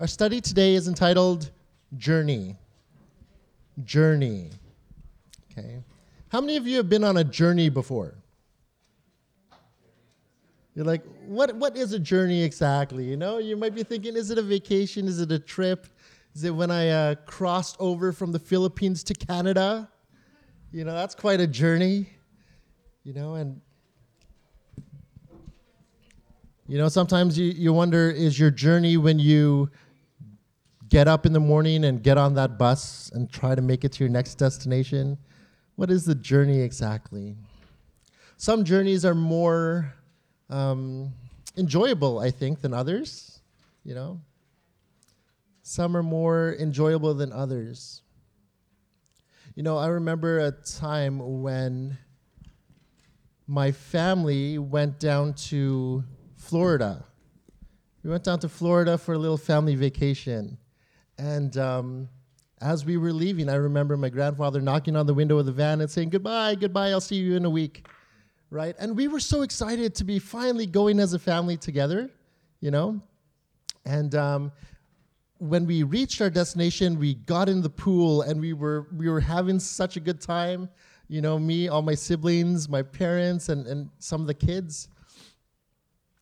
Our study today is entitled Journey. Journey. Okay. How many of you have been on a journey before? You're like, what, what is a journey exactly? You know, you might be thinking, is it a vacation? Is it a trip? Is it when I uh, crossed over from the Philippines to Canada? You know, that's quite a journey. You know, and you know, sometimes you, you wonder is your journey when you get up in the morning and get on that bus and try to make it to your next destination? What is the journey exactly? Some journeys are more um, enjoyable, I think, than others. You know, some are more enjoyable than others. You know, I remember a time when my family went down to Florida. We went down to Florida for a little family vacation. And um, as we were leaving, I remember my grandfather knocking on the window of the van and saying, Goodbye, goodbye, I'll see you in a week. Right? And we were so excited to be finally going as a family together, you know? And um, when we reached our destination, we got in the pool and we were, we were having such a good time. You know, me, all my siblings, my parents, and, and some of the kids.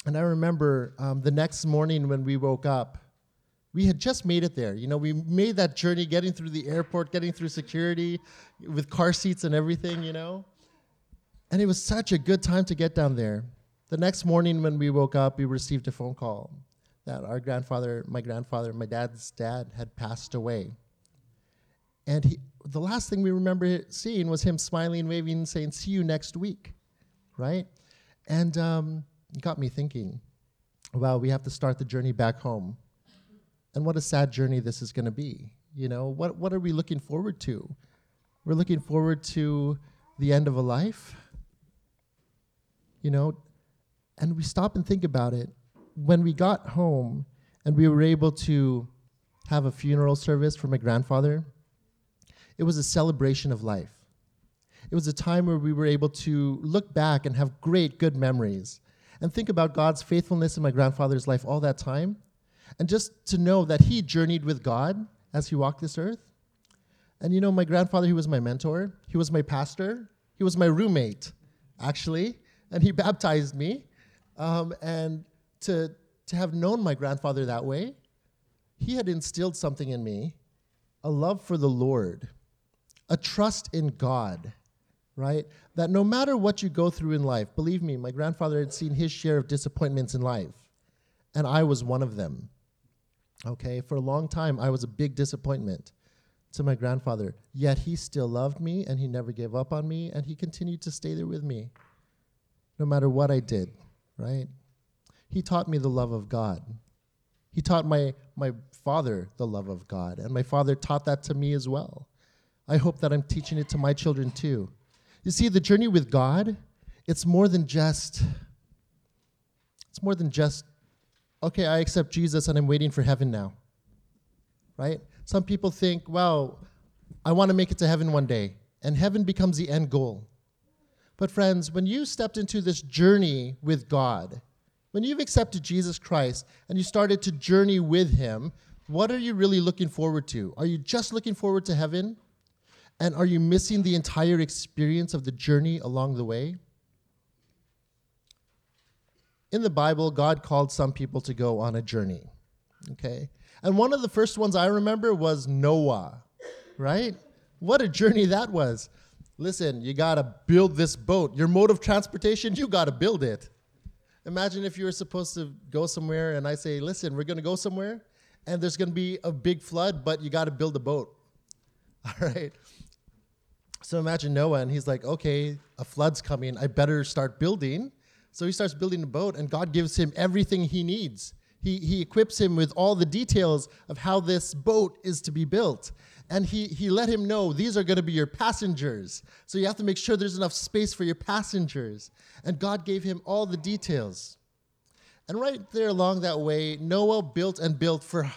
And I remember um, the next morning when we woke up, we had just made it there. You know, we made that journey getting through the airport, getting through security with car seats and everything, you know. And it was such a good time to get down there. The next morning when we woke up, we received a phone call that our grandfather, my grandfather, my dad's dad had passed away. And he, the last thing we remember seeing was him smiling, waving, saying, See you next week, right? And um, it got me thinking, well, we have to start the journey back home. And what a sad journey this is going to be. You know, what, what are we looking forward to? We're looking forward to the end of a life. You know, and we stop and think about it. When we got home and we were able to have a funeral service for my grandfather, it was a celebration of life. It was a time where we were able to look back and have great, good memories and think about God's faithfulness in my grandfather's life all that time. And just to know that he journeyed with God as he walked this earth. And you know, my grandfather, he was my mentor, he was my pastor, he was my roommate, actually, and he baptized me. Um, and to, to have known my grandfather that way, he had instilled something in me a love for the Lord, a trust in God right? That no matter what you go through in life, believe me, my grandfather had seen his share of disappointments in life, and I was one of them. Okay, for a long time, I was a big disappointment to my grandfather, yet he still loved me and he never gave up on me and he continued to stay there with me no matter what I did, right? He taught me the love of God. He taught my, my father the love of God, and my father taught that to me as well. I hope that I'm teaching it to my children too. You see, the journey with God, it's more than just, it's more than just, okay, I accept Jesus and I'm waiting for heaven now. Right? Some people think, well, I want to make it to heaven one day, and heaven becomes the end goal. But, friends, when you stepped into this journey with God, when you've accepted Jesus Christ and you started to journey with Him, what are you really looking forward to? Are you just looking forward to heaven? And are you missing the entire experience of the journey along the way? In the Bible, God called some people to go on a journey. Okay? And one of the first ones I remember was Noah, right? What a journey that was. Listen, you got to build this boat. Your mode of transportation, you got to build it. Imagine if you were supposed to go somewhere and I say, listen, we're going to go somewhere and there's going to be a big flood, but you got to build a boat. All right. So imagine Noah, and he's like, okay, a flood's coming. I better start building. So he starts building a boat, and God gives him everything he needs. He, he equips him with all the details of how this boat is to be built. And he, he let him know these are going to be your passengers. So you have to make sure there's enough space for your passengers. And God gave him all the details. And right there along that way, Noah built and built for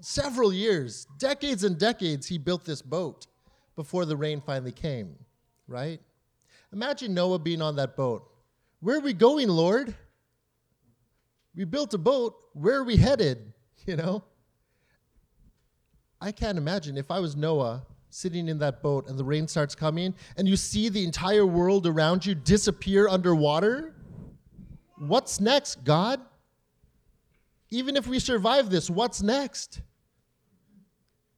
several years, decades and decades, he built this boat before the rain finally came, right? Imagine Noah being on that boat. Where are we going, Lord? We built a boat. Where are we headed? You know? I can't imagine if I was Noah sitting in that boat and the rain starts coming and you see the entire world around you disappear underwater. What's next, God? Even if we survive this, what's next?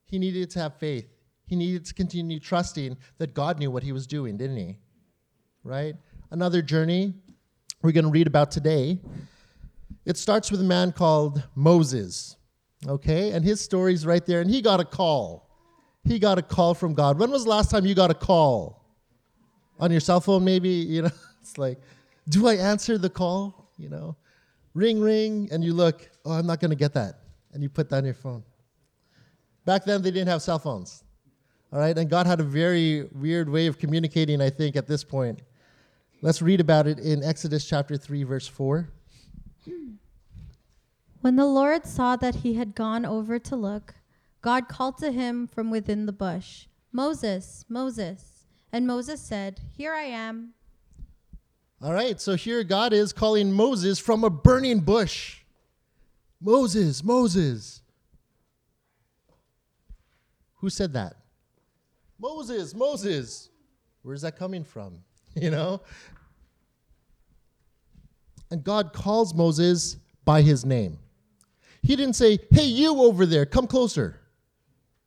He needed to have faith. He needed to continue trusting that God knew what he was doing, didn't he? Right? Another journey we're going to read about today. It starts with a man called Moses. Okay? And his story's right there. And he got a call. He got a call from God. When was the last time you got a call? On your cell phone, maybe? You know, it's like, do I answer the call? You know, ring, ring, and you look, oh, I'm not going to get that. And you put down your phone. Back then, they didn't have cell phones. All right, and God had a very weird way of communicating, I think, at this point. Let's read about it in Exodus chapter 3, verse 4. When the Lord saw that he had gone over to look, God called to him from within the bush, Moses, Moses. And Moses said, Here I am. All right, so here God is calling Moses from a burning bush. Moses, Moses. Who said that? Moses, Moses. Where's that coming from? You know? And God calls Moses by his name. He didn't say, Hey, you over there, come closer.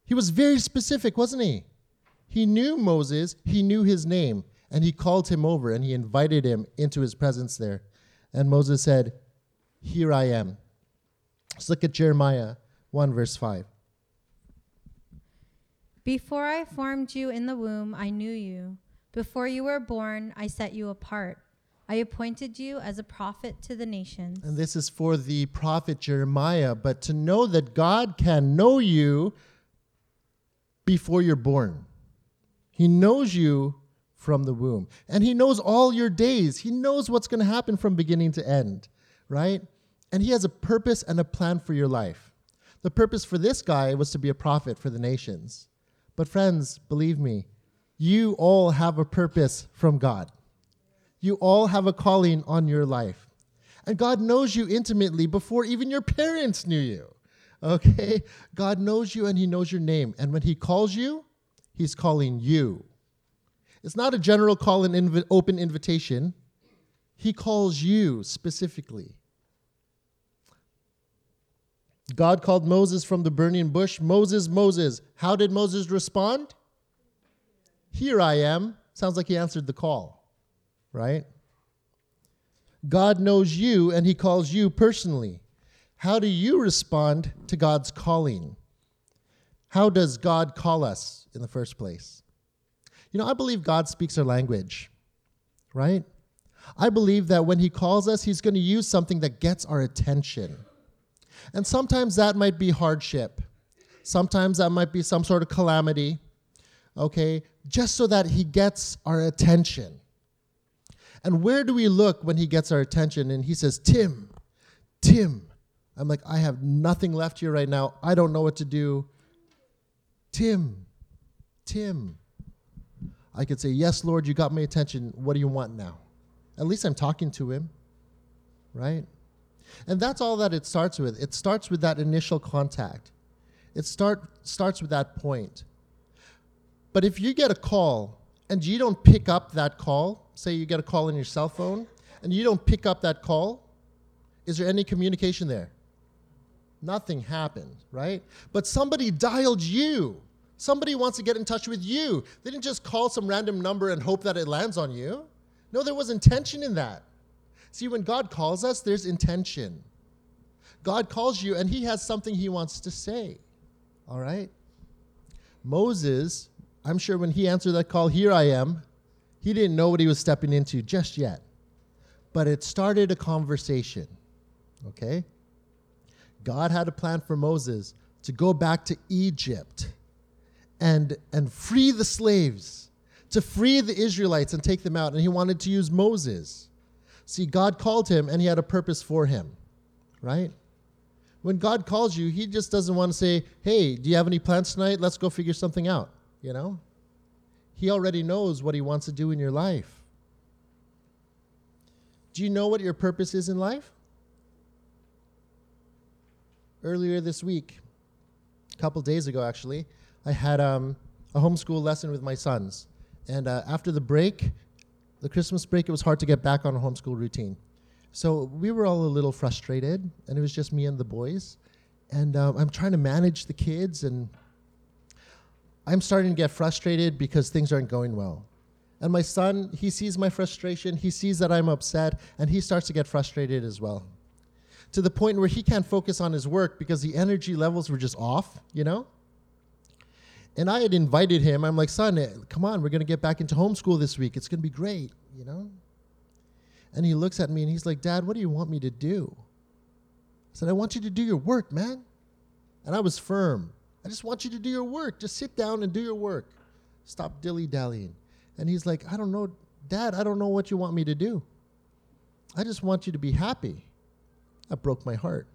He was very specific, wasn't he? He knew Moses, he knew his name, and he called him over and he invited him into his presence there. And Moses said, Here I am. Let's look at Jeremiah 1, verse 5. Before I formed you in the womb, I knew you. Before you were born, I set you apart. I appointed you as a prophet to the nations. And this is for the prophet Jeremiah. But to know that God can know you before you're born, He knows you from the womb. And He knows all your days, He knows what's going to happen from beginning to end, right? And He has a purpose and a plan for your life. The purpose for this guy was to be a prophet for the nations. But, friends, believe me, you all have a purpose from God. You all have a calling on your life. And God knows you intimately before even your parents knew you. Okay? God knows you and He knows your name. And when He calls you, He's calling you. It's not a general call and inv- open invitation, He calls you specifically. God called Moses from the burning bush Moses, Moses. How did Moses respond? Here I am. Sounds like he answered the call, right? God knows you and he calls you personally. How do you respond to God's calling? How does God call us in the first place? You know, I believe God speaks our language, right? I believe that when he calls us, he's going to use something that gets our attention. And sometimes that might be hardship. Sometimes that might be some sort of calamity, okay, just so that he gets our attention. And where do we look when he gets our attention and he says, Tim, Tim? I'm like, I have nothing left here right now. I don't know what to do. Tim, Tim. I could say, Yes, Lord, you got my attention. What do you want now? At least I'm talking to him, right? And that's all that it starts with. It starts with that initial contact. It start, starts with that point. But if you get a call and you don't pick up that call, say you get a call on your cell phone and you don't pick up that call, is there any communication there? Nothing happened, right? But somebody dialed you. Somebody wants to get in touch with you. They didn't just call some random number and hope that it lands on you. No, there was intention in that. See, when God calls us, there's intention. God calls you and he has something he wants to say. All right? Moses, I'm sure when he answered that call, here I am, he didn't know what he was stepping into just yet. But it started a conversation. Okay? God had a plan for Moses to go back to Egypt and, and free the slaves, to free the Israelites and take them out. And he wanted to use Moses. See, God called him and he had a purpose for him, right? When God calls you, he just doesn't want to say, hey, do you have any plans tonight? Let's go figure something out, you know? He already knows what he wants to do in your life. Do you know what your purpose is in life? Earlier this week, a couple days ago, actually, I had um, a homeschool lesson with my sons. And uh, after the break, the Christmas break, it was hard to get back on a homeschool routine. So we were all a little frustrated, and it was just me and the boys. And um, I'm trying to manage the kids, and I'm starting to get frustrated because things aren't going well. And my son, he sees my frustration, he sees that I'm upset, and he starts to get frustrated as well. To the point where he can't focus on his work because the energy levels were just off, you know? And I had invited him. I'm like, son, eh, come on, we're going to get back into homeschool this week. It's going to be great, you know? And he looks at me and he's like, Dad, what do you want me to do? I said, I want you to do your work, man. And I was firm. I just want you to do your work. Just sit down and do your work. Stop dilly dallying. And he's like, I don't know, Dad, I don't know what you want me to do. I just want you to be happy. That broke my heart.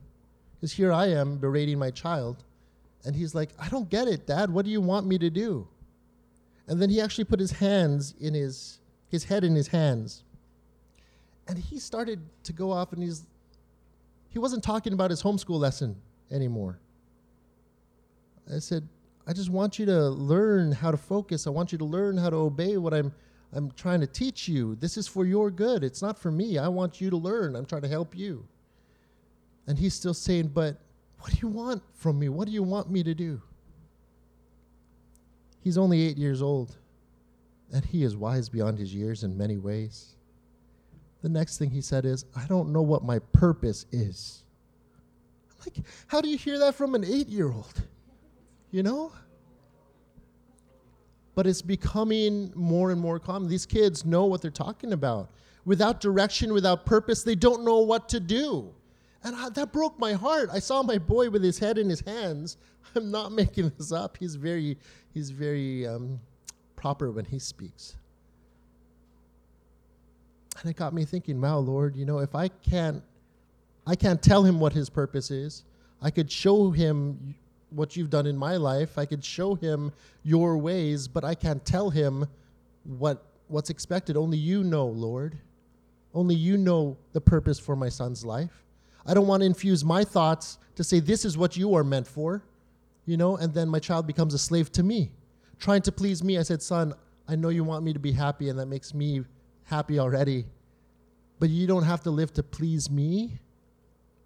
Because here I am berating my child and he's like, I don't get it, Dad. What do you want me to do? And then he actually put his hands in his, his head in his hands. And he started to go off and he's, he wasn't talking about his homeschool lesson anymore. I said, I just want you to learn how to focus. I want you to learn how to obey what I'm, I'm trying to teach you. This is for your good. It's not for me. I want you to learn. I'm trying to help you. And he's still saying, But what do you want from me? What do you want me to do? He's only eight years old, and he is wise beyond his years in many ways. The next thing he said is, I don't know what my purpose is. I'm like, how do you hear that from an eight year old? You know? But it's becoming more and more common. These kids know what they're talking about. Without direction, without purpose, they don't know what to do. And I, that broke my heart. I saw my boy with his head in his hands. I'm not making this up. He's very, he's very um, proper when he speaks. And it got me thinking, wow, Lord, you know, if I can't, I can't tell him what his purpose is. I could show him what you've done in my life. I could show him your ways, but I can't tell him what what's expected. Only you know, Lord. Only you know the purpose for my son's life. I don't want to infuse my thoughts to say, this is what you are meant for, you know, and then my child becomes a slave to me, trying to please me. I said, son, I know you want me to be happy, and that makes me happy already. But you don't have to live to please me.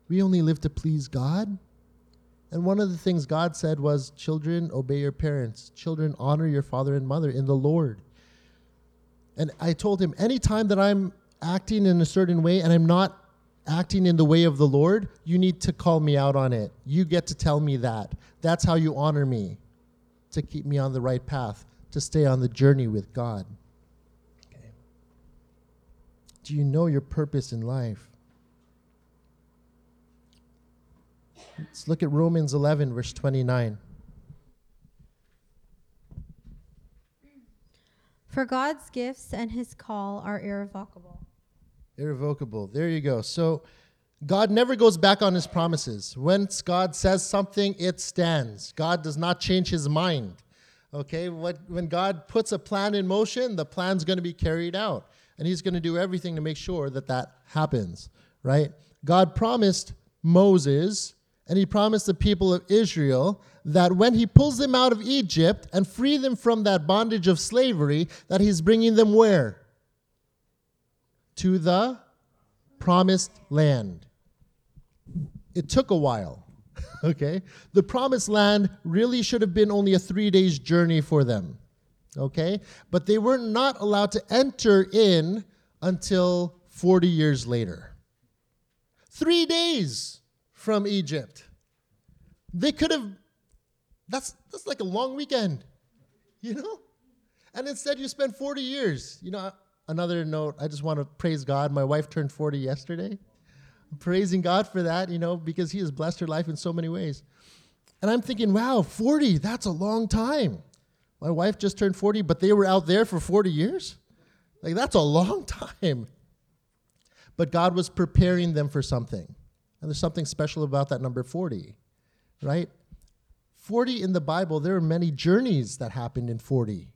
We only live to please God. And one of the things God said was, Children, obey your parents. Children, honor your father and mother in the Lord. And I told him, anytime that I'm acting in a certain way and I'm not acting in the way of the Lord, you need to call me out on it. You get to tell me that. That's how you honor me, to keep me on the right path, to stay on the journey with God. Okay. Do you know your purpose in life? Let's look at Romans 11, verse 29. For God's gifts and his call are irrevocable. Irrevocable. There you go. So God never goes back on his promises. Once God says something, it stands. God does not change his mind. Okay? What, when God puts a plan in motion, the plan's going to be carried out. And he's going to do everything to make sure that that happens, right? God promised Moses and he promised the people of Israel that when he pulls them out of Egypt and free them from that bondage of slavery, that he's bringing them where? to the promised land. It took a while. okay? The promised land really should have been only a three days journey for them. Okay? But they were not allowed to enter in until 40 years later. Three days from Egypt. They could have, that's, that's like a long weekend, you know? And instead, you spend 40 years. You know, another note, I just want to praise God. My wife turned 40 yesterday. I'm praising God for that, you know, because He has blessed her life in so many ways. And I'm thinking, wow, 40, that's a long time. My wife just turned 40, but they were out there for 40 years? Like, that's a long time. But God was preparing them for something. And there's something special about that number 40, right? 40 in the Bible, there are many journeys that happened in 40.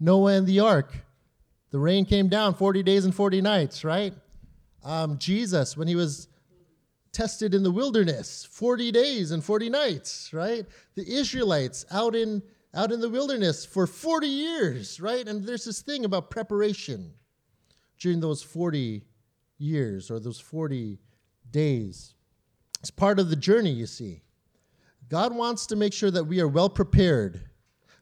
Noah and the ark, the rain came down 40 days and 40 nights, right? Um, Jesus, when he was tested in the wilderness 40 days and 40 nights, right? The Israelites out in out in the wilderness for 40 years, right? And there's this thing about preparation during those 40 years or those 40 days. It's part of the journey, you see. God wants to make sure that we are well prepared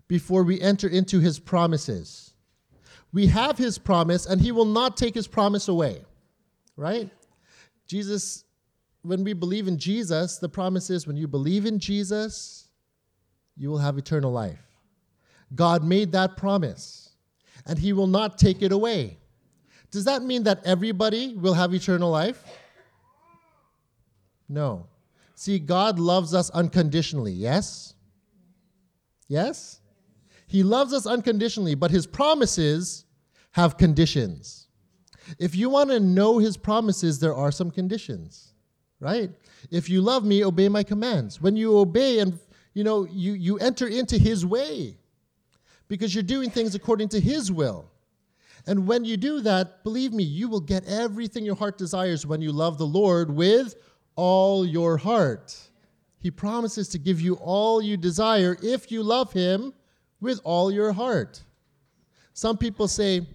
before we enter into his promises. We have his promise, and he will not take his promise away, right? Jesus, when we believe in Jesus, the promise is when you believe in Jesus, you will have eternal life. God made that promise, and he will not take it away. Does that mean that everybody will have eternal life? No. See, God loves us unconditionally, yes? Yes? He loves us unconditionally, but his promises have conditions. If you want to know his promises, there are some conditions, right? If you love me, obey my commands. When you obey and you know, you, you enter into his way because you're doing things according to his will. And when you do that, believe me, you will get everything your heart desires when you love the Lord with all your heart. He promises to give you all you desire if you love him with all your heart. Some people say,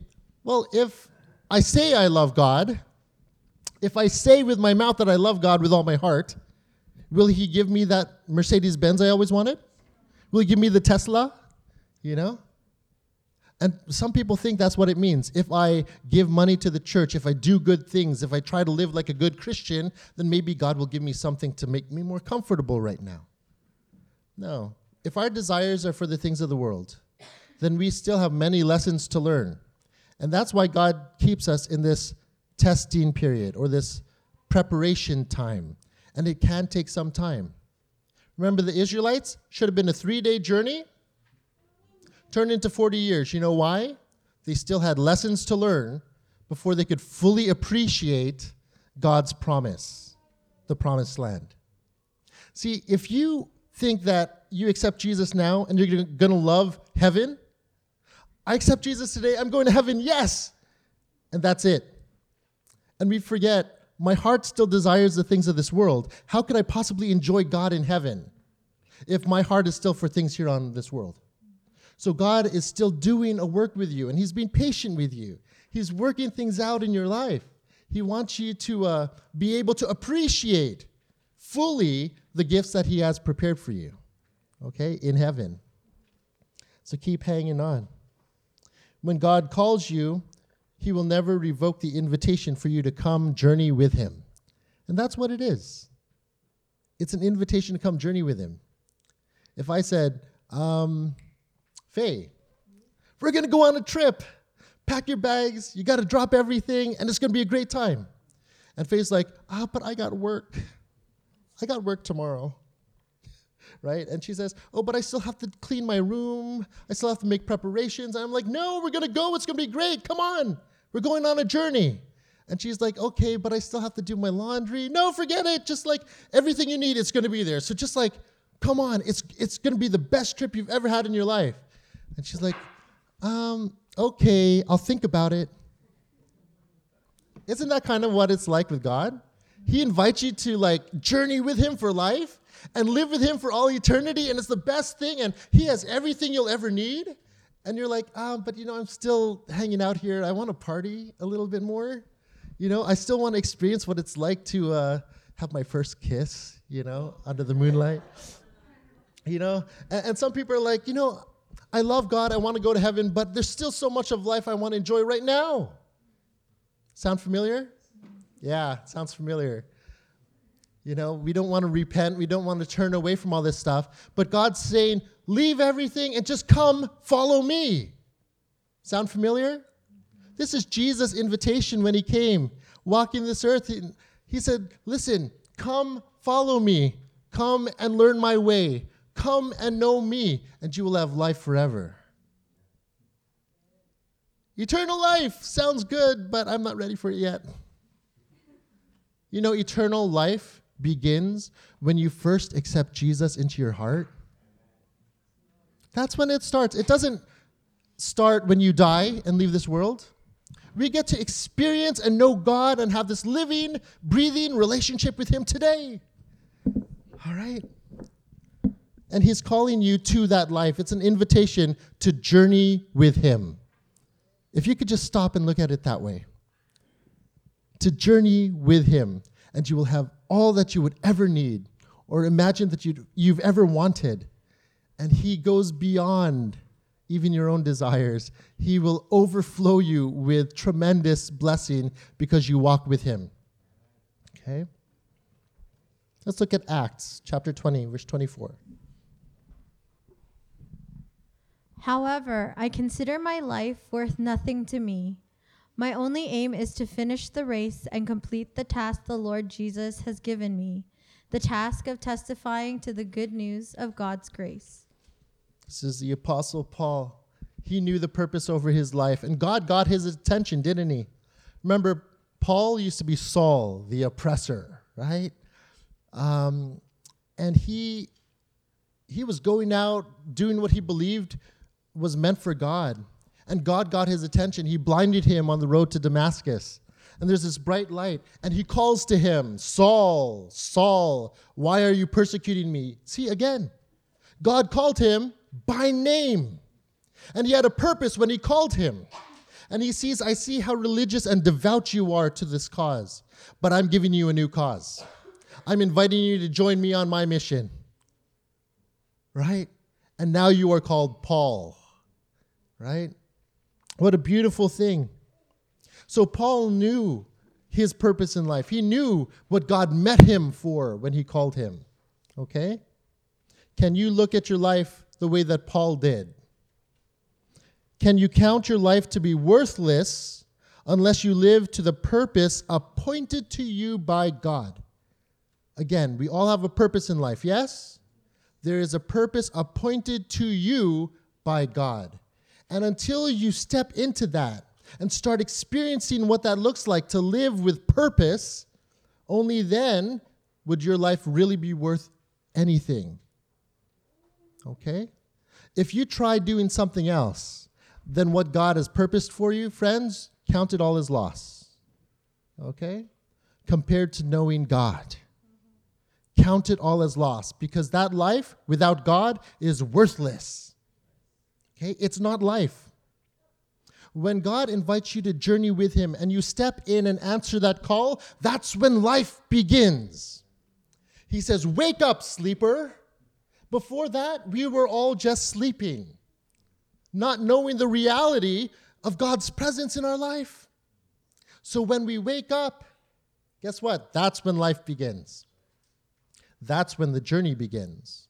well, if I say I love God, if I say with my mouth that I love God with all my heart, will He give me that Mercedes Benz I always wanted? Will He give me the Tesla? You know? And some people think that's what it means. If I give money to the church, if I do good things, if I try to live like a good Christian, then maybe God will give me something to make me more comfortable right now. No. If our desires are for the things of the world, then we still have many lessons to learn. And that's why God keeps us in this testing period or this preparation time. And it can take some time. Remember, the Israelites should have been a three day journey, turned into 40 years. You know why? They still had lessons to learn before they could fully appreciate God's promise, the promised land. See, if you think that you accept Jesus now and you're going to love heaven, I accept Jesus today, I'm going to heaven, yes. And that's it. And we forget, my heart still desires the things of this world. How could I possibly enjoy God in heaven if my heart is still for things here on this world? So God is still doing a work with you, and He's being patient with you. He's working things out in your life. He wants you to uh, be able to appreciate fully the gifts that He has prepared for you, okay, in heaven. So keep hanging on. When God calls you, He will never revoke the invitation for you to come journey with Him. And that's what it is it's an invitation to come journey with Him. If I said, um, Faye, we're going to go on a trip. Pack your bags. You got to drop everything, and it's going to be a great time. And Faye's like, ah, but I got work. I got work tomorrow right? And she says, Oh, but I still have to clean my room. I still have to make preparations. And I'm like, No, we're going to go. It's going to be great. Come on. We're going on a journey. And she's like, Okay, but I still have to do my laundry. No, forget it. Just like everything you need, it's going to be there. So just like, come on. It's, it's going to be the best trip you've ever had in your life. And she's like, um, Okay, I'll think about it. Isn't that kind of what it's like with God? He invites you to like journey with him for life and live with him for all eternity and it's the best thing and he has everything you'll ever need. And you're like ah, but you know i'm still hanging out here. I want to party a little bit more. You know i still want to experience what it's like to uh, have my first kiss you know under the moonlight. You know? And, and some people are like you know i love god i want to go to heaven but there's still so much of life i want to enjoy right now sound familiar yeah sounds familiar you know, we don't want to repent. We don't want to turn away from all this stuff. But God's saying, leave everything and just come follow me. Sound familiar? This is Jesus' invitation when he came, walking this earth. He, said, Listen, come follow me. Come and learn my way. Come and know me, and you will have life forever. Eternal life sounds good, but I'm not ready for it yet. You know, eternal life begins when you first accept Jesus into your heart. That's when it starts. It doesn't start when you die and leave this world, We get to experience and know God and have this living, breathing relationship with Him today. All right? And He's calling you to that life. It's an invitation to journey with Him. If you could just stop and look at it that way to journey with Him, and you will have all that you would ever need or imagine that you you've ever wanted. And He goes beyond even your own desires. He will overflow you with tremendous blessing because you walk with Him. Okay? Let's look at Acts chapter 20, verse 24. However, I consider my life worth nothing to me. My only aim is to finish the race and complete the task the Lord Jesus has given me the task of testifying to the good news of God's grace. This is the Apostle Paul. He knew the purpose over his life, and God got his attention, didn't he? Remember, Paul used to be Saul, the oppressor, right? Um, and he he was going out doing what he believed was meant for God. And God got his attention. He blinded him on the road to Damascus. And there's this bright light. And he calls to him, Saul, Saul, why are you persecuting me? See, again, God called him by name. And he had a purpose when he called him. And he sees, I see how religious and devout you are to this cause, but I'm giving you a new cause. I'm inviting you to join me on my mission. Right? And now you are called Paul. Right? What a beautiful thing. So Paul knew his purpose in life. He knew what God met him for when he called him. Okay? Can you look at your life the way that Paul did? Can you count your life to be worthless unless you live to the purpose appointed to you by God? Again, we all have a purpose in life, yes? There is a purpose appointed to you by God. And until you step into that and start experiencing what that looks like to live with purpose, only then would your life really be worth anything. Okay? If you try doing something else than what God has purposed for you, friends, count it all as loss. Okay? Compared to knowing God. Count it all as loss because that life without God is worthless. Okay? It's not life. When God invites you to journey with Him and you step in and answer that call, that's when life begins. He says, Wake up, sleeper. Before that, we were all just sleeping, not knowing the reality of God's presence in our life. So when we wake up, guess what? That's when life begins. That's when the journey begins.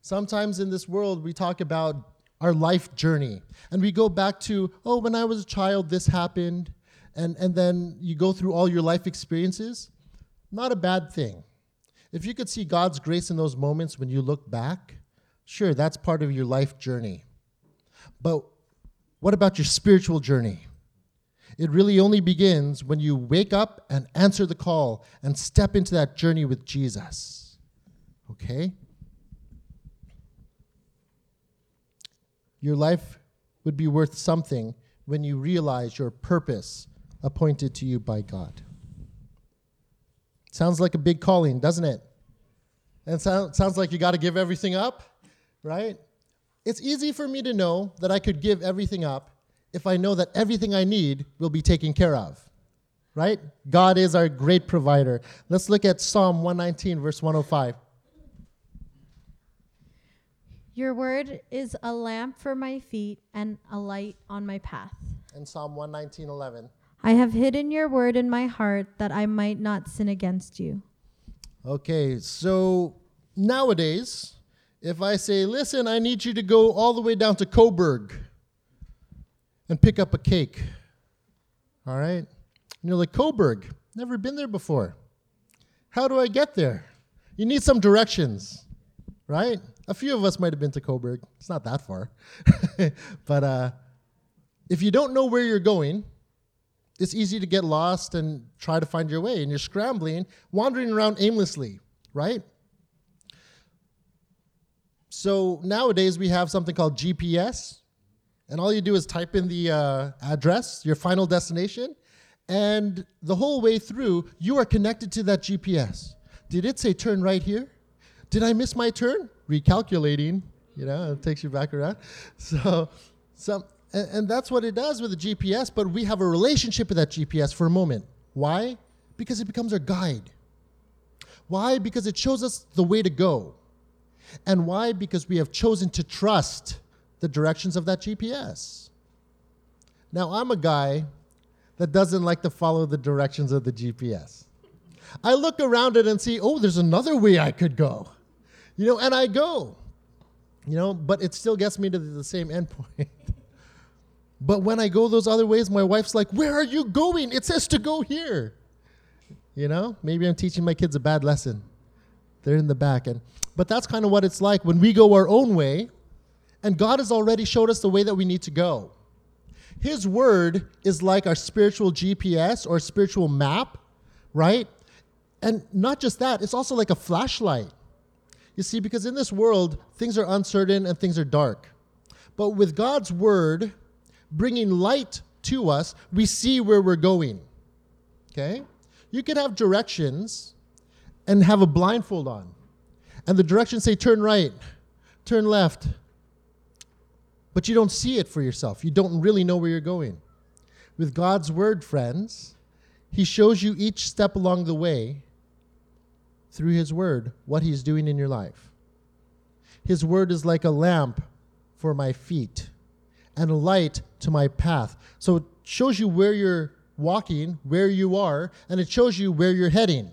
Sometimes in this world, we talk about our life journey. And we go back to, oh, when I was a child, this happened. And, and then you go through all your life experiences. Not a bad thing. If you could see God's grace in those moments when you look back, sure, that's part of your life journey. But what about your spiritual journey? It really only begins when you wake up and answer the call and step into that journey with Jesus. Okay? Your life would be worth something when you realize your purpose appointed to you by God. Sounds like a big calling, doesn't it? And so, sounds like you got to give everything up, right? It's easy for me to know that I could give everything up if I know that everything I need will be taken care of, right? God is our great provider. Let's look at Psalm 119, verse 105. Your word is a lamp for my feet and a light on my path. In Psalm 119:11. I have hidden your word in my heart that I might not sin against you. Okay, so nowadays, if I say, listen, I need you to go all the way down to Coburg and pick up a cake, all right? And you're like, Coburg, never been there before. How do I get there? You need some directions, right? A few of us might have been to Coburg. It's not that far. but uh, if you don't know where you're going, it's easy to get lost and try to find your way. And you're scrambling, wandering around aimlessly, right? So nowadays we have something called GPS, And all you do is type in the uh, address, your final destination, and the whole way through, you are connected to that GPS. Did it say turn right here? Did I miss my turn? Recalculating, you know, it takes you back around. So, some, and, and that's what it does with the GPS, but we have a relationship with that GPS for a moment. Why? Because it becomes our guide. Why? Because it shows us the way to go. And why? Because we have chosen to trust the directions of that GPS. Now, I'm a guy that doesn't like to follow the directions of the GPS. I look around it and see, oh, there's another way I could go. You know, and I go. You know, but it still gets me to the same endpoint. but when I go those other ways, my wife's like, Where are you going? It says to go here. You know, maybe I'm teaching my kids a bad lesson. They're in the back. And but that's kind of what it's like when we go our own way, and God has already showed us the way that we need to go. His word is like our spiritual GPS or spiritual map, right? And not just that, it's also like a flashlight. You see, because in this world, things are uncertain and things are dark. But with God's word bringing light to us, we see where we're going. Okay? You could have directions and have a blindfold on. And the directions say turn right, turn left. But you don't see it for yourself. You don't really know where you're going. With God's word, friends, He shows you each step along the way through His word what He's doing in your life. His word is like a lamp for my feet and a light to my path. So it shows you where you're walking, where you are, and it shows you where you're heading.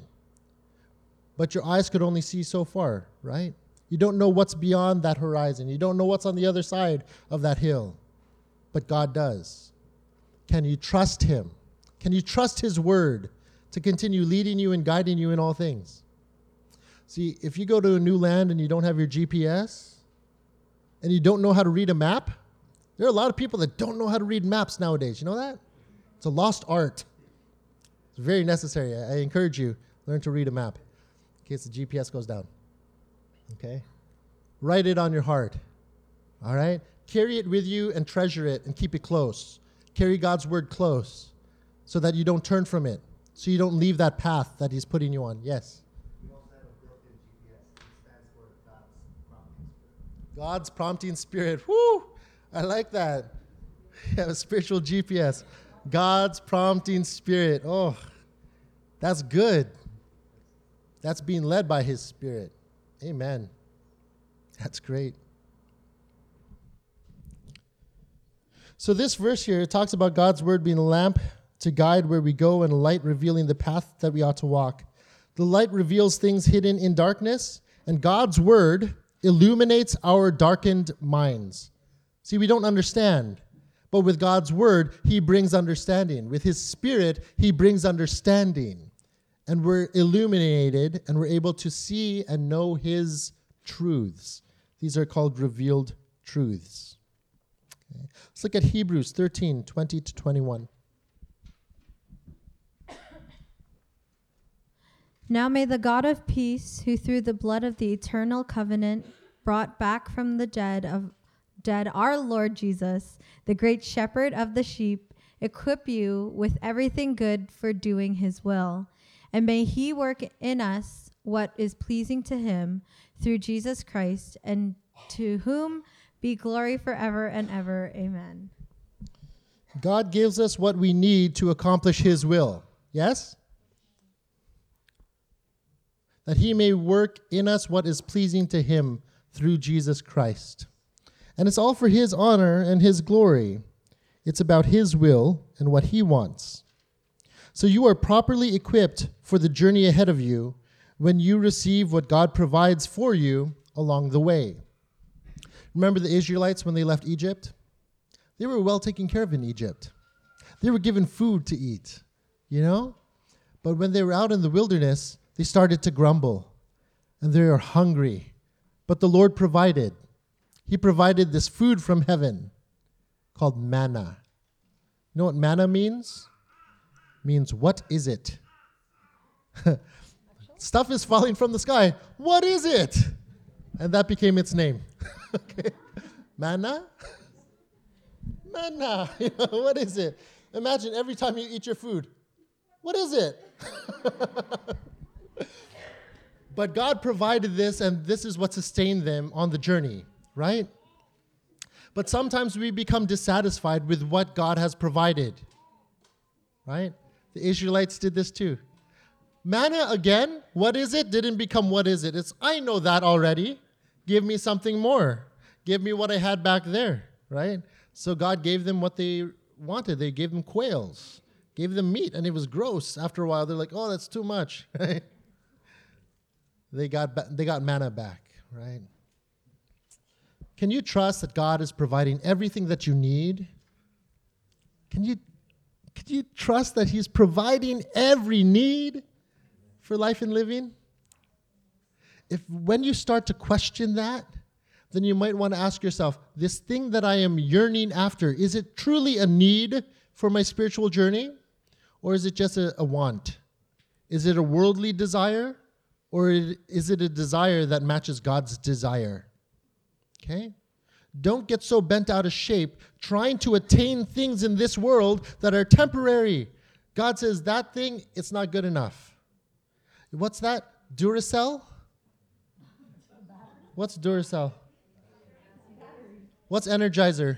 But your eyes could only see so far, right? You don't know what's beyond that horizon. You don't know what's on the other side of that hill. But God does. Can you trust Him? Can you trust His word to continue leading you and guiding you in all things? See, if you go to a new land and you don't have your GPS and you don't know how to read a map, there are a lot of people that don't know how to read maps nowadays. You know that? It's a lost art. It's very necessary. I encourage you learn to read a map in case the GPS goes down. Okay? Write it on your heart. All right? Carry it with you and treasure it and keep it close. Carry God's word close so that you don't turn from it, so you don't leave that path that He's putting you on. Yes? God's prompting spirit. Whoo! I like that. A spiritual GPS. God's prompting spirit. Oh, that's good. That's being led by His Spirit. Amen. That's great. So, this verse here talks about God's word being a lamp to guide where we go and a light revealing the path that we ought to walk. The light reveals things hidden in darkness, and God's word illuminates our darkened minds. See, we don't understand, but with God's word, He brings understanding. With His Spirit, He brings understanding and we're illuminated and we're able to see and know his truths. These are called revealed truths. Okay. Let's look at Hebrews 13 20 to 21. Now may the God of peace, who through the blood of the eternal covenant brought back from the dead of dead our Lord Jesus, the great shepherd of the sheep, equip you with everything good for doing his will and may he work in us what is pleasing to him through Jesus Christ, and to whom be glory forever and ever. Amen. God gives us what we need to accomplish his will. Yes? That he may work in us what is pleasing to him through Jesus Christ. And it's all for his honor and his glory. It's about his will and what he wants. So you are properly equipped for the journey ahead of you when you receive what God provides for you along the way. Remember the Israelites when they left Egypt? They were well taken care of in Egypt. They were given food to eat, you know? But when they were out in the wilderness, they started to grumble and they are hungry. But the Lord provided. He provided this food from heaven called manna. You know what manna means? means what is it? Stuff is falling from the sky. What is it? And that became its name. okay. Manna? Manna. What is it? Imagine every time you eat your food. What is it? But God provided this, and this is what sustained them on the journey, right? But sometimes we become dissatisfied with what God has provided, right? The Israelites did this too. Manna again, what is it? Didn't become what is it? It's, I know that already. Give me something more. Give me what I had back there, right? So God gave them what they wanted. They gave them quails, gave them meat, and it was gross. After a while, they're like, oh, that's too much, right? They got, they got manna back, right? Can you trust that God is providing everything that you need? Can you, can you trust that He's providing every need for life and living? If when you start to question that, then you might want to ask yourself this thing that I am yearning after, is it truly a need for my spiritual journey? Or is it just a, a want? Is it a worldly desire? Or is it a desire that matches God's desire? Okay? Don't get so bent out of shape trying to attain things in this world that are temporary. God says that thing, it's not good enough. What's that? Duracell? What's Duracell? What's Energizer?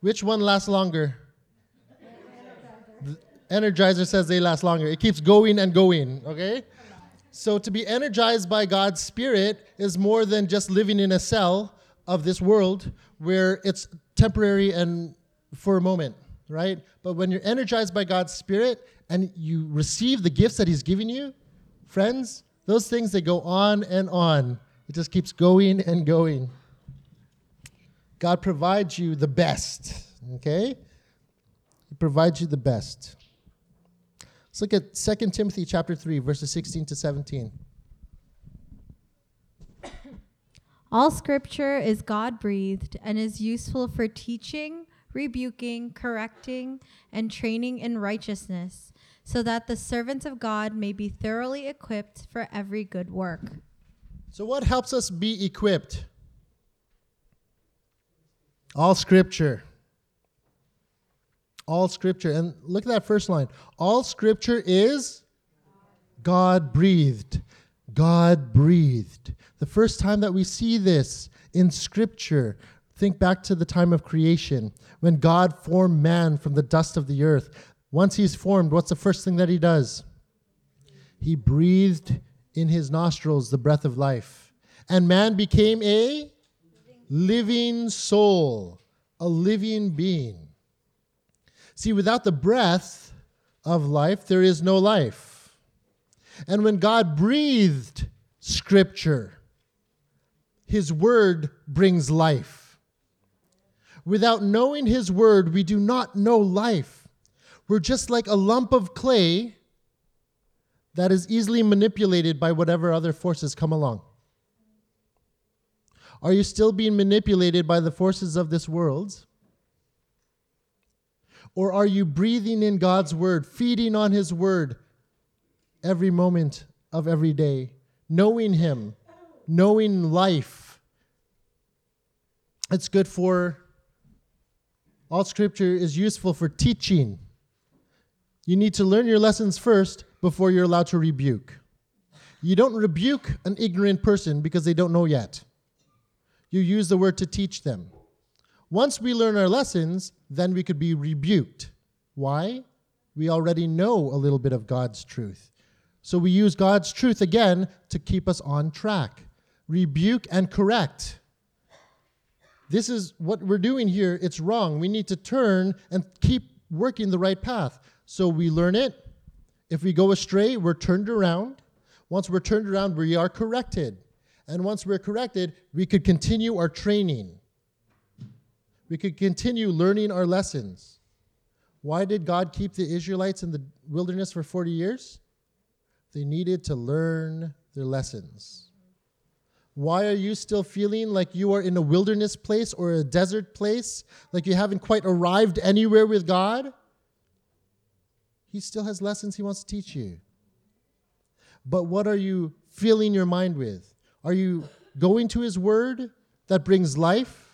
Which one lasts longer? Energizer says they last longer. It keeps going and going, okay? So to be energized by God's Spirit is more than just living in a cell of this world where it's temporary and for a moment, right? But when you're energized by God's Spirit and you receive the gifts that He's giving you, friends, those things they go on and on. It just keeps going and going. God provides you the best, okay? He provides you the best. Let's look at 2 Timothy chapter 3 verses 16 to 17. All scripture is God breathed and is useful for teaching, rebuking, correcting, and training in righteousness, so that the servants of God may be thoroughly equipped for every good work. So, what helps us be equipped? All scripture. All scripture. And look at that first line. All scripture is God breathed. God breathed. The first time that we see this in scripture, think back to the time of creation when God formed man from the dust of the earth. Once he's formed, what's the first thing that he does? He breathed in his nostrils the breath of life. And man became a living soul, a living being. See, without the breath of life, there is no life. And when God breathed scripture, his word brings life. Without knowing his word, we do not know life. We're just like a lump of clay that is easily manipulated by whatever other forces come along. Are you still being manipulated by the forces of this world? Or are you breathing in God's word, feeding on his word every moment of every day, knowing him, knowing life? It's good for, all scripture is useful for teaching. You need to learn your lessons first before you're allowed to rebuke. You don't rebuke an ignorant person because they don't know yet. You use the word to teach them. Once we learn our lessons, then we could be rebuked. Why? We already know a little bit of God's truth. So we use God's truth again to keep us on track. Rebuke and correct. This is what we're doing here. It's wrong. We need to turn and keep working the right path. So we learn it. If we go astray, we're turned around. Once we're turned around, we are corrected. And once we're corrected, we could continue our training. We could continue learning our lessons. Why did God keep the Israelites in the wilderness for 40 years? They needed to learn their lessons. Why are you still feeling like you are in a wilderness place or a desert place, like you haven't quite arrived anywhere with God? He still has lessons he wants to teach you. But what are you filling your mind with? Are you going to his word that brings life?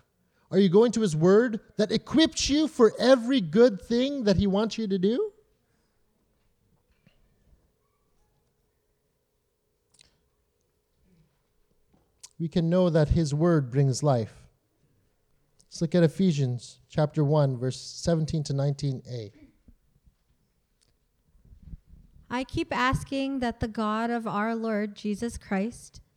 Are you going to His Word that equips you for every good thing that He wants you to do? We can know that His Word brings life. Let's look at Ephesians chapter 1, verse 17 to 19a. I keep asking that the God of our Lord Jesus Christ,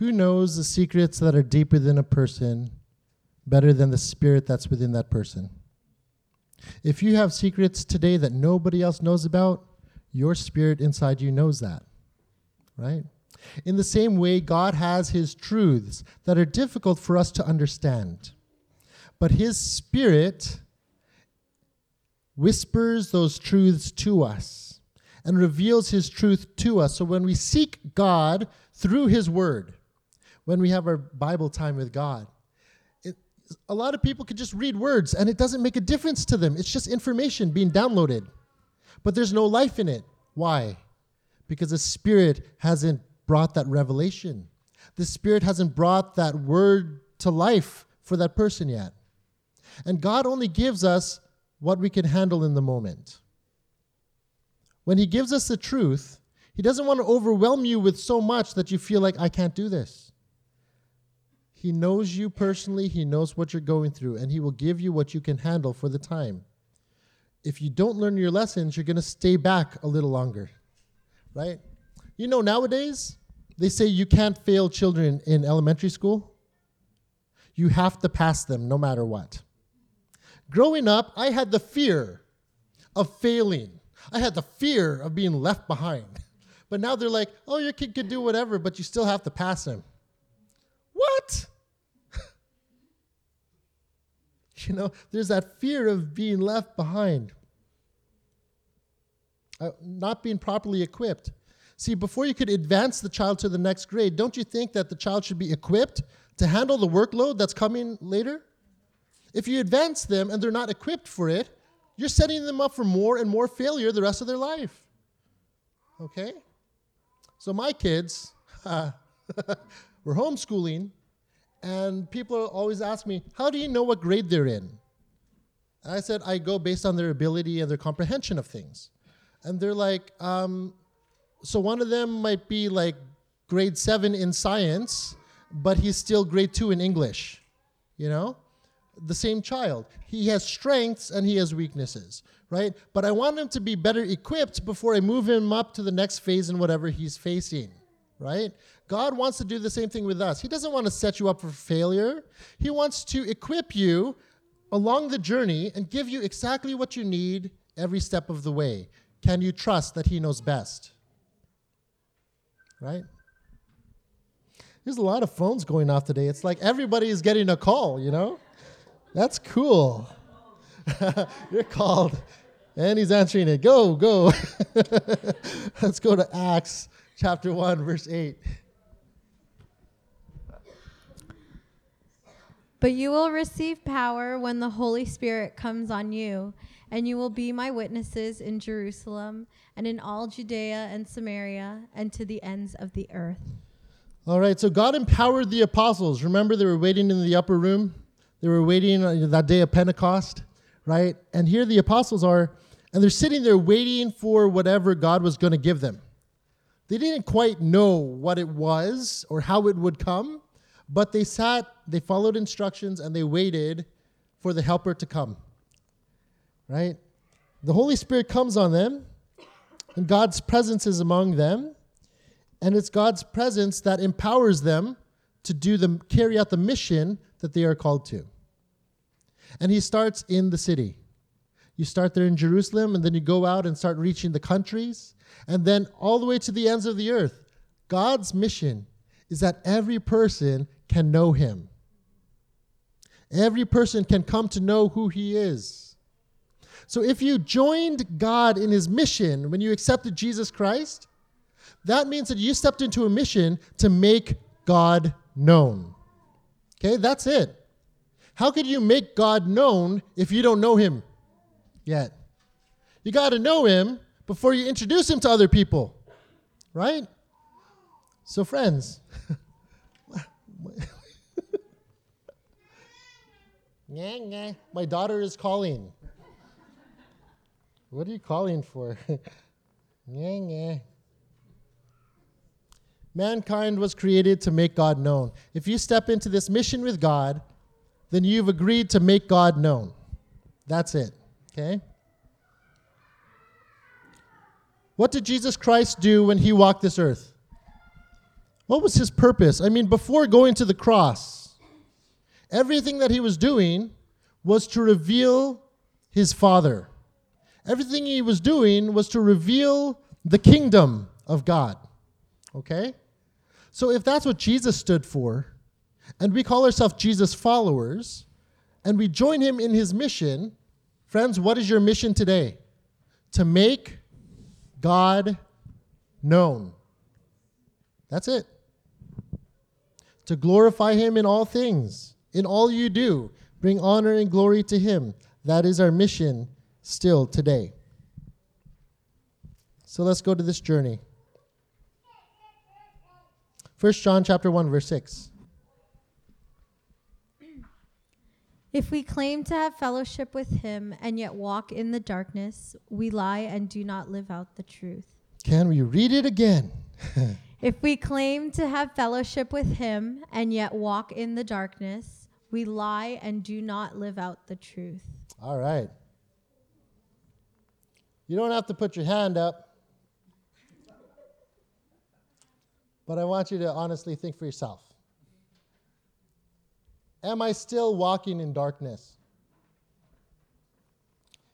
Who knows the secrets that are deep within a person better than the spirit that's within that person? If you have secrets today that nobody else knows about, your spirit inside you knows that, right? In the same way, God has His truths that are difficult for us to understand. But His Spirit whispers those truths to us and reveals His truth to us. So when we seek God through His Word, when we have our Bible time with God, it, a lot of people could just read words and it doesn't make a difference to them. It's just information being downloaded, but there's no life in it. Why? Because the Spirit hasn't brought that revelation. The Spirit hasn't brought that word to life for that person yet. And God only gives us what we can handle in the moment. When He gives us the truth, He doesn't want to overwhelm you with so much that you feel like, I can't do this. He knows you personally, He knows what you're going through, and He will give you what you can handle for the time. If you don't learn your lessons, you're going to stay back a little longer, right? You know, nowadays, they say you can't fail children in elementary school. You have to pass them no matter what. Growing up, I had the fear of failing. I had the fear of being left behind. But now they're like, oh, your kid could do whatever, but you still have to pass him. What? you know, there's that fear of being left behind, uh, not being properly equipped. See, before you could advance the child to the next grade, don't you think that the child should be equipped to handle the workload that's coming later? If you advance them and they're not equipped for it, you're setting them up for more and more failure the rest of their life. Okay? So, my kids uh, were homeschooling, and people always ask me, How do you know what grade they're in? And I said, I go based on their ability and their comprehension of things. And they're like, um, So, one of them might be like grade seven in science, but he's still grade two in English, you know? the same child. He has strengths and he has weaknesses, right? But I want him to be better equipped before I move him up to the next phase in whatever he's facing, right? God wants to do the same thing with us. He doesn't want to set you up for failure. He wants to equip you along the journey and give you exactly what you need every step of the way. Can you trust that he knows best? Right? There's a lot of phones going off today. It's like everybody is getting a call, you know? That's cool. You're called. And he's answering it. Go, go. Let's go to Acts chapter 1, verse 8. But you will receive power when the Holy Spirit comes on you, and you will be my witnesses in Jerusalem and in all Judea and Samaria and to the ends of the earth. All right, so God empowered the apostles. Remember, they were waiting in the upper room? They were waiting on that day of Pentecost, right? And here the apostles are, and they're sitting there waiting for whatever God was going to give them. They didn't quite know what it was or how it would come, but they sat, they followed instructions, and they waited for the helper to come, right? The Holy Spirit comes on them, and God's presence is among them, and it's God's presence that empowers them to do the carry out the mission that they are called to. And he starts in the city. You start there in Jerusalem, and then you go out and start reaching the countries, and then all the way to the ends of the earth. God's mission is that every person can know him. Every person can come to know who he is. So if you joined God in his mission when you accepted Jesus Christ, that means that you stepped into a mission to make God known. Okay, that's it. How could you make God known if you don't know him yet? You got to know him before you introduce him to other people, right? So, friends, my daughter is calling. What are you calling for? Mankind was created to make God known. If you step into this mission with God, then you've agreed to make God known. That's it. Okay? What did Jesus Christ do when he walked this earth? What was his purpose? I mean, before going to the cross, everything that he was doing was to reveal his Father. Everything he was doing was to reveal the kingdom of God. Okay? So if that's what Jesus stood for, and we call ourselves Jesus followers, and we join him in his mission, friends, what is your mission today? To make God known. That's it. To glorify him in all things, in all you do, bring honor and glory to him. That is our mission still today. So let's go to this journey. 1 John chapter 1 verse 6. If we claim to have fellowship with him and yet walk in the darkness, we lie and do not live out the truth. Can we read it again? if we claim to have fellowship with him and yet walk in the darkness, we lie and do not live out the truth. All right. You don't have to put your hand up, but I want you to honestly think for yourself. Am I still walking in darkness?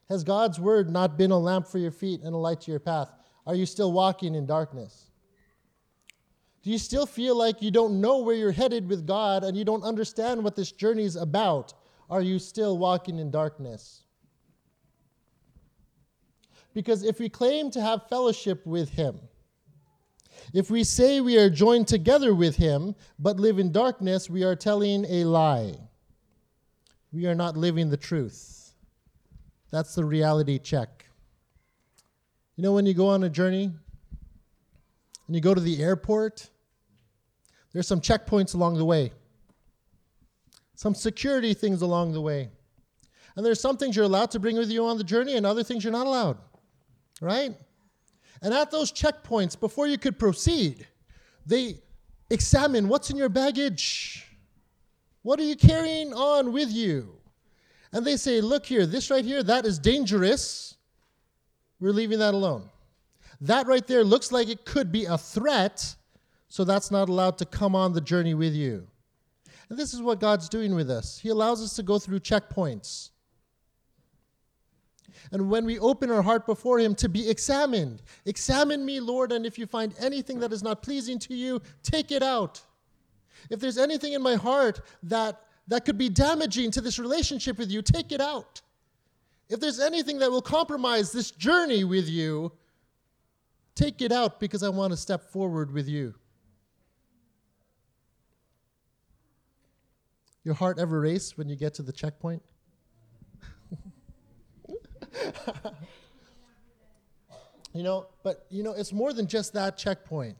Has God's word not been a lamp for your feet and a light to your path? Are you still walking in darkness? Do you still feel like you don't know where you're headed with God and you don't understand what this journey is about? Are you still walking in darkness? Because if we claim to have fellowship with Him, if we say we are joined together with him, but live in darkness, we are telling a lie. We are not living the truth. That's the reality check. You know, when you go on a journey and you go to the airport, there's some checkpoints along the way, some security things along the way. And there's some things you're allowed to bring with you on the journey, and other things you're not allowed, right? And at those checkpoints, before you could proceed, they examine what's in your baggage. What are you carrying on with you? And they say, look here, this right here, that is dangerous. We're leaving that alone. That right there looks like it could be a threat, so that's not allowed to come on the journey with you. And this is what God's doing with us. He allows us to go through checkpoints and when we open our heart before Him to be examined. Examine me, Lord, and if you find anything that is not pleasing to you, take it out. If there's anything in my heart that, that could be damaging to this relationship with you, take it out. If there's anything that will compromise this journey with you, take it out because I want to step forward with you. Your heart ever race when you get to the checkpoint? you know, but you know, it's more than just that checkpoint.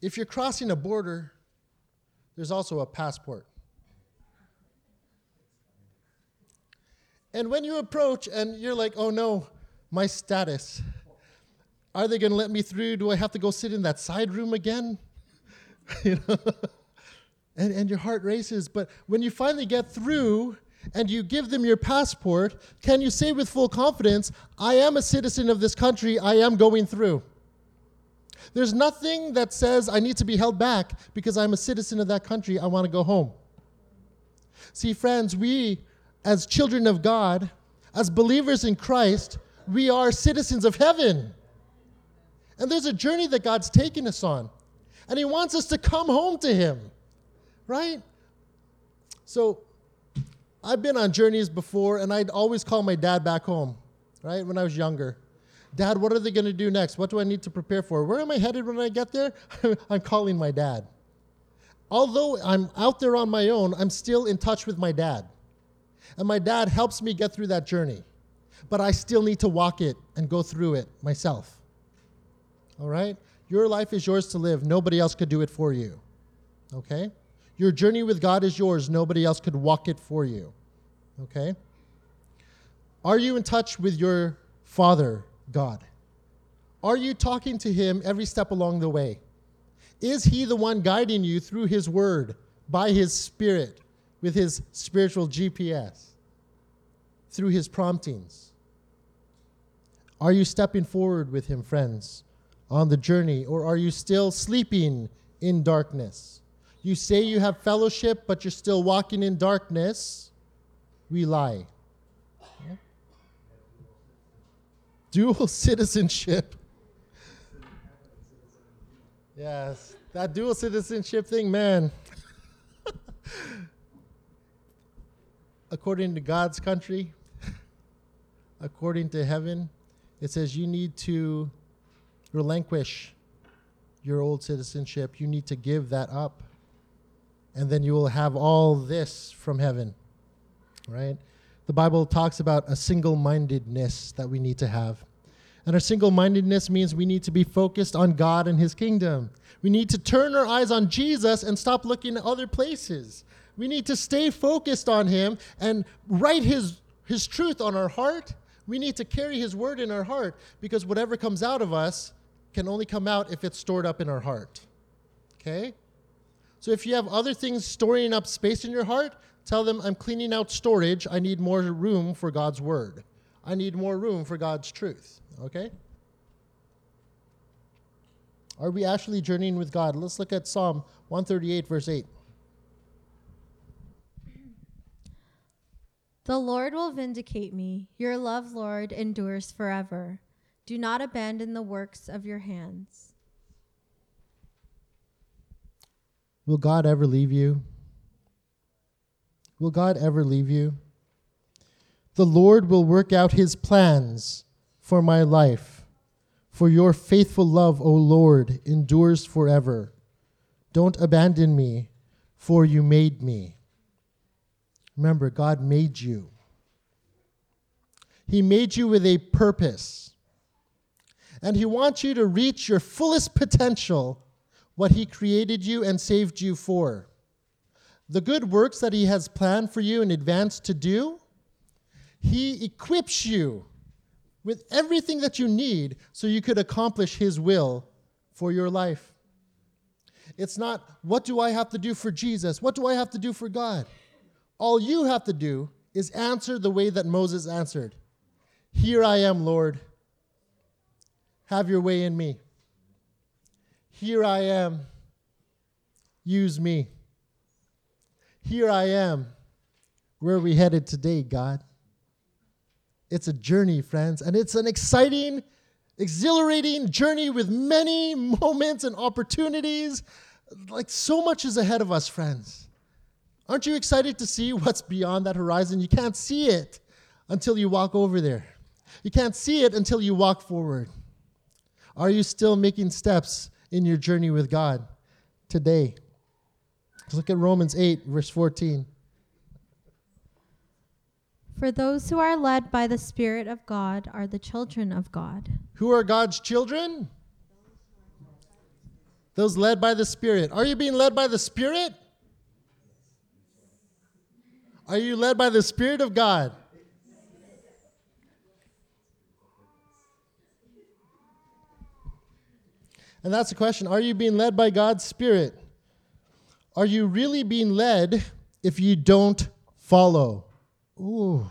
If you're crossing a border, there's also a passport. And when you approach and you're like, oh no, my status. Are they going to let me through? Do I have to go sit in that side room again? you know? And, and your heart races. But when you finally get through, and you give them your passport, can you say with full confidence, I am a citizen of this country, I am going through? There's nothing that says I need to be held back because I'm a citizen of that country, I want to go home. See, friends, we, as children of God, as believers in Christ, we are citizens of heaven. And there's a journey that God's taken us on. And He wants us to come home to Him, right? So, I've been on journeys before, and I'd always call my dad back home, right, when I was younger. Dad, what are they going to do next? What do I need to prepare for? Where am I headed when I get there? I'm calling my dad. Although I'm out there on my own, I'm still in touch with my dad. And my dad helps me get through that journey. But I still need to walk it and go through it myself. All right? Your life is yours to live. Nobody else could do it for you. Okay? Your journey with God is yours. Nobody else could walk it for you. Okay? Are you in touch with your Father, God? Are you talking to Him every step along the way? Is He the one guiding you through His Word, by His Spirit, with His spiritual GPS, through His promptings? Are you stepping forward with Him, friends, on the journey, or are you still sleeping in darkness? You say you have fellowship, but you're still walking in darkness. We lie. Dual citizenship. Yes, that dual citizenship thing, man. according to God's country, according to heaven, it says you need to relinquish your old citizenship. You need to give that up. And then you will have all this from heaven. Right? The Bible talks about a single mindedness that we need to have. And our single mindedness means we need to be focused on God and His kingdom. We need to turn our eyes on Jesus and stop looking at other places. We need to stay focused on Him and write His, His truth on our heart. We need to carry His word in our heart because whatever comes out of us can only come out if it's stored up in our heart. Okay? So if you have other things storing up space in your heart, tell them, I'm cleaning out storage. I need more room for God's word. I need more room for God's truth. Okay? Are we actually journeying with God? Let's look at Psalm 138, verse 8. The Lord will vindicate me. Your love, Lord, endures forever. Do not abandon the works of your hands. Will God ever leave you? Will God ever leave you? The Lord will work out his plans for my life. For your faithful love, O Lord, endures forever. Don't abandon me, for you made me. Remember, God made you. He made you with a purpose. And He wants you to reach your fullest potential, what He created you and saved you for. The good works that He has planned for you in advance to do, He equips you with everything that you need so you could accomplish His will for your life. It's not, what do I have to do for Jesus? What do I have to do for God? All you have to do is answer the way that Moses answered Here I am, Lord. Have your way in me. Here I am. Use me. Here I am. Where are we headed today, God? It's a journey, friends, and it's an exciting, exhilarating journey with many moments and opportunities. Like so much is ahead of us, friends. Aren't you excited to see what's beyond that horizon? You can't see it until you walk over there. You can't see it until you walk forward. Are you still making steps in your journey with God today? Let's look at Romans 8, verse 14. For those who are led by the Spirit of God are the children of God. Who are God's children? Those led by the Spirit. Are you being led by the Spirit? Are you led by the Spirit of God? And that's the question Are you being led by God's Spirit? Are you really being led if you don't follow? Ooh.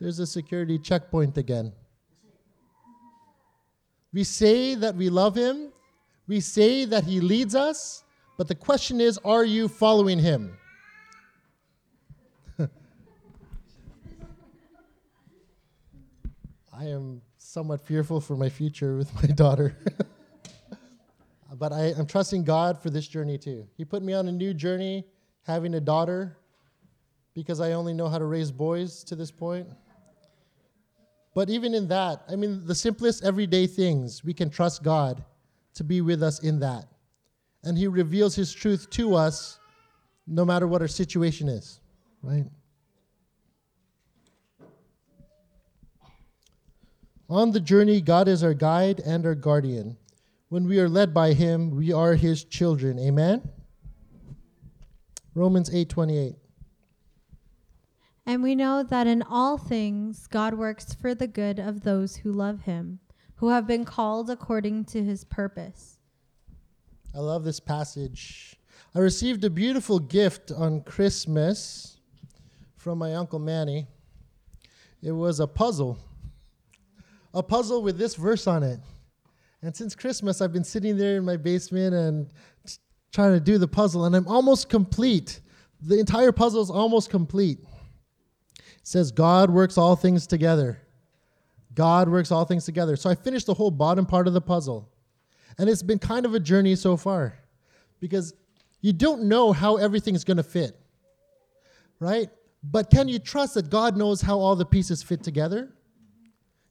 There's a security checkpoint again. We say that we love Him, we say that He leads us, but the question is are you following Him? I am somewhat fearful for my future with my daughter. but I, am trusting God for this journey too. He put me on a new journey, having a daughter, because I only know how to raise boys to this point. But even in that, I mean, the simplest everyday things, we can trust God to be with us in that. And He reveals His truth to us no matter what our situation is, right? On the journey, God is our guide and our guardian. When we are led by Him, we are His children. Amen? Romans 8:28. And we know that in all things God works for the good of those who love him, who have been called according to his purpose. I love this passage. I received a beautiful gift on Christmas from my Uncle Manny. It was a puzzle, a puzzle with this verse on it. And since Christmas, I've been sitting there in my basement and t- trying to do the puzzle, and I'm almost complete. The entire puzzle is almost complete. It says, God works all things together. God works all things together. So I finished the whole bottom part of the puzzle. And it's been kind of a journey so far because you don't know how everything's going to fit, right? But can you trust that God knows how all the pieces fit together?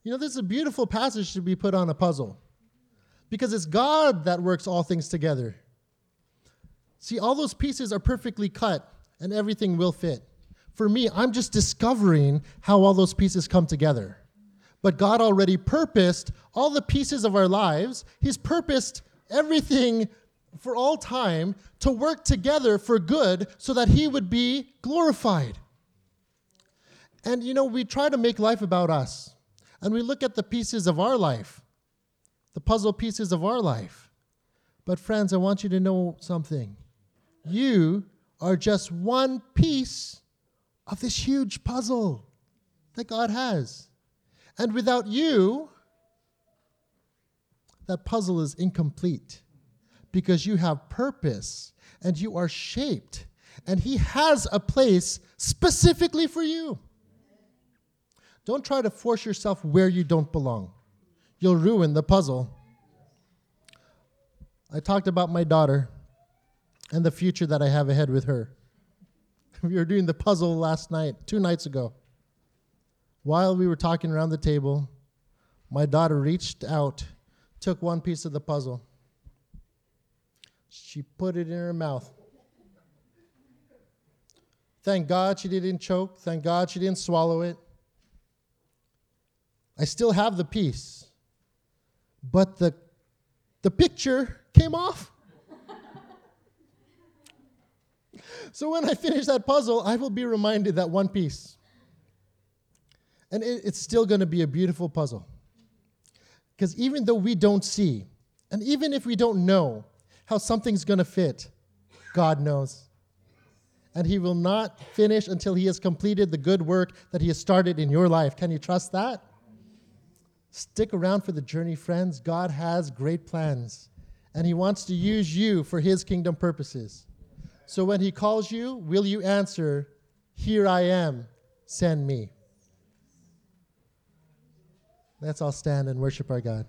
You know, this is a beautiful passage to be put on a puzzle because it's God that works all things together. See, all those pieces are perfectly cut and everything will fit. For me, I'm just discovering how all those pieces come together. But God already purposed all the pieces of our lives. He's purposed everything for all time to work together for good so that He would be glorified. And you know, we try to make life about us. And we look at the pieces of our life, the puzzle pieces of our life. But, friends, I want you to know something. You are just one piece of this huge puzzle that God has. And without you, that puzzle is incomplete because you have purpose and you are shaped, and He has a place specifically for you. Don't try to force yourself where you don't belong, you'll ruin the puzzle. I talked about my daughter and the future that I have ahead with her. We were doing the puzzle last night, two nights ago. While we were talking around the table, my daughter reached out, took one piece of the puzzle. She put it in her mouth. Thank God she didn't choke. Thank God she didn't swallow it. I still have the piece, but the, the picture came off. so when I finish that puzzle, I will be reminded that one piece. And it, it's still going to be a beautiful puzzle. Because even though we don't see, and even if we don't know how something's going to fit, God knows. And He will not finish until He has completed the good work that He has started in your life. Can you trust that? Stick around for the journey, friends. God has great plans, and He wants to use you for His kingdom purposes. So when He calls you, will you answer, Here I am, send me? Let's all stand and worship our God.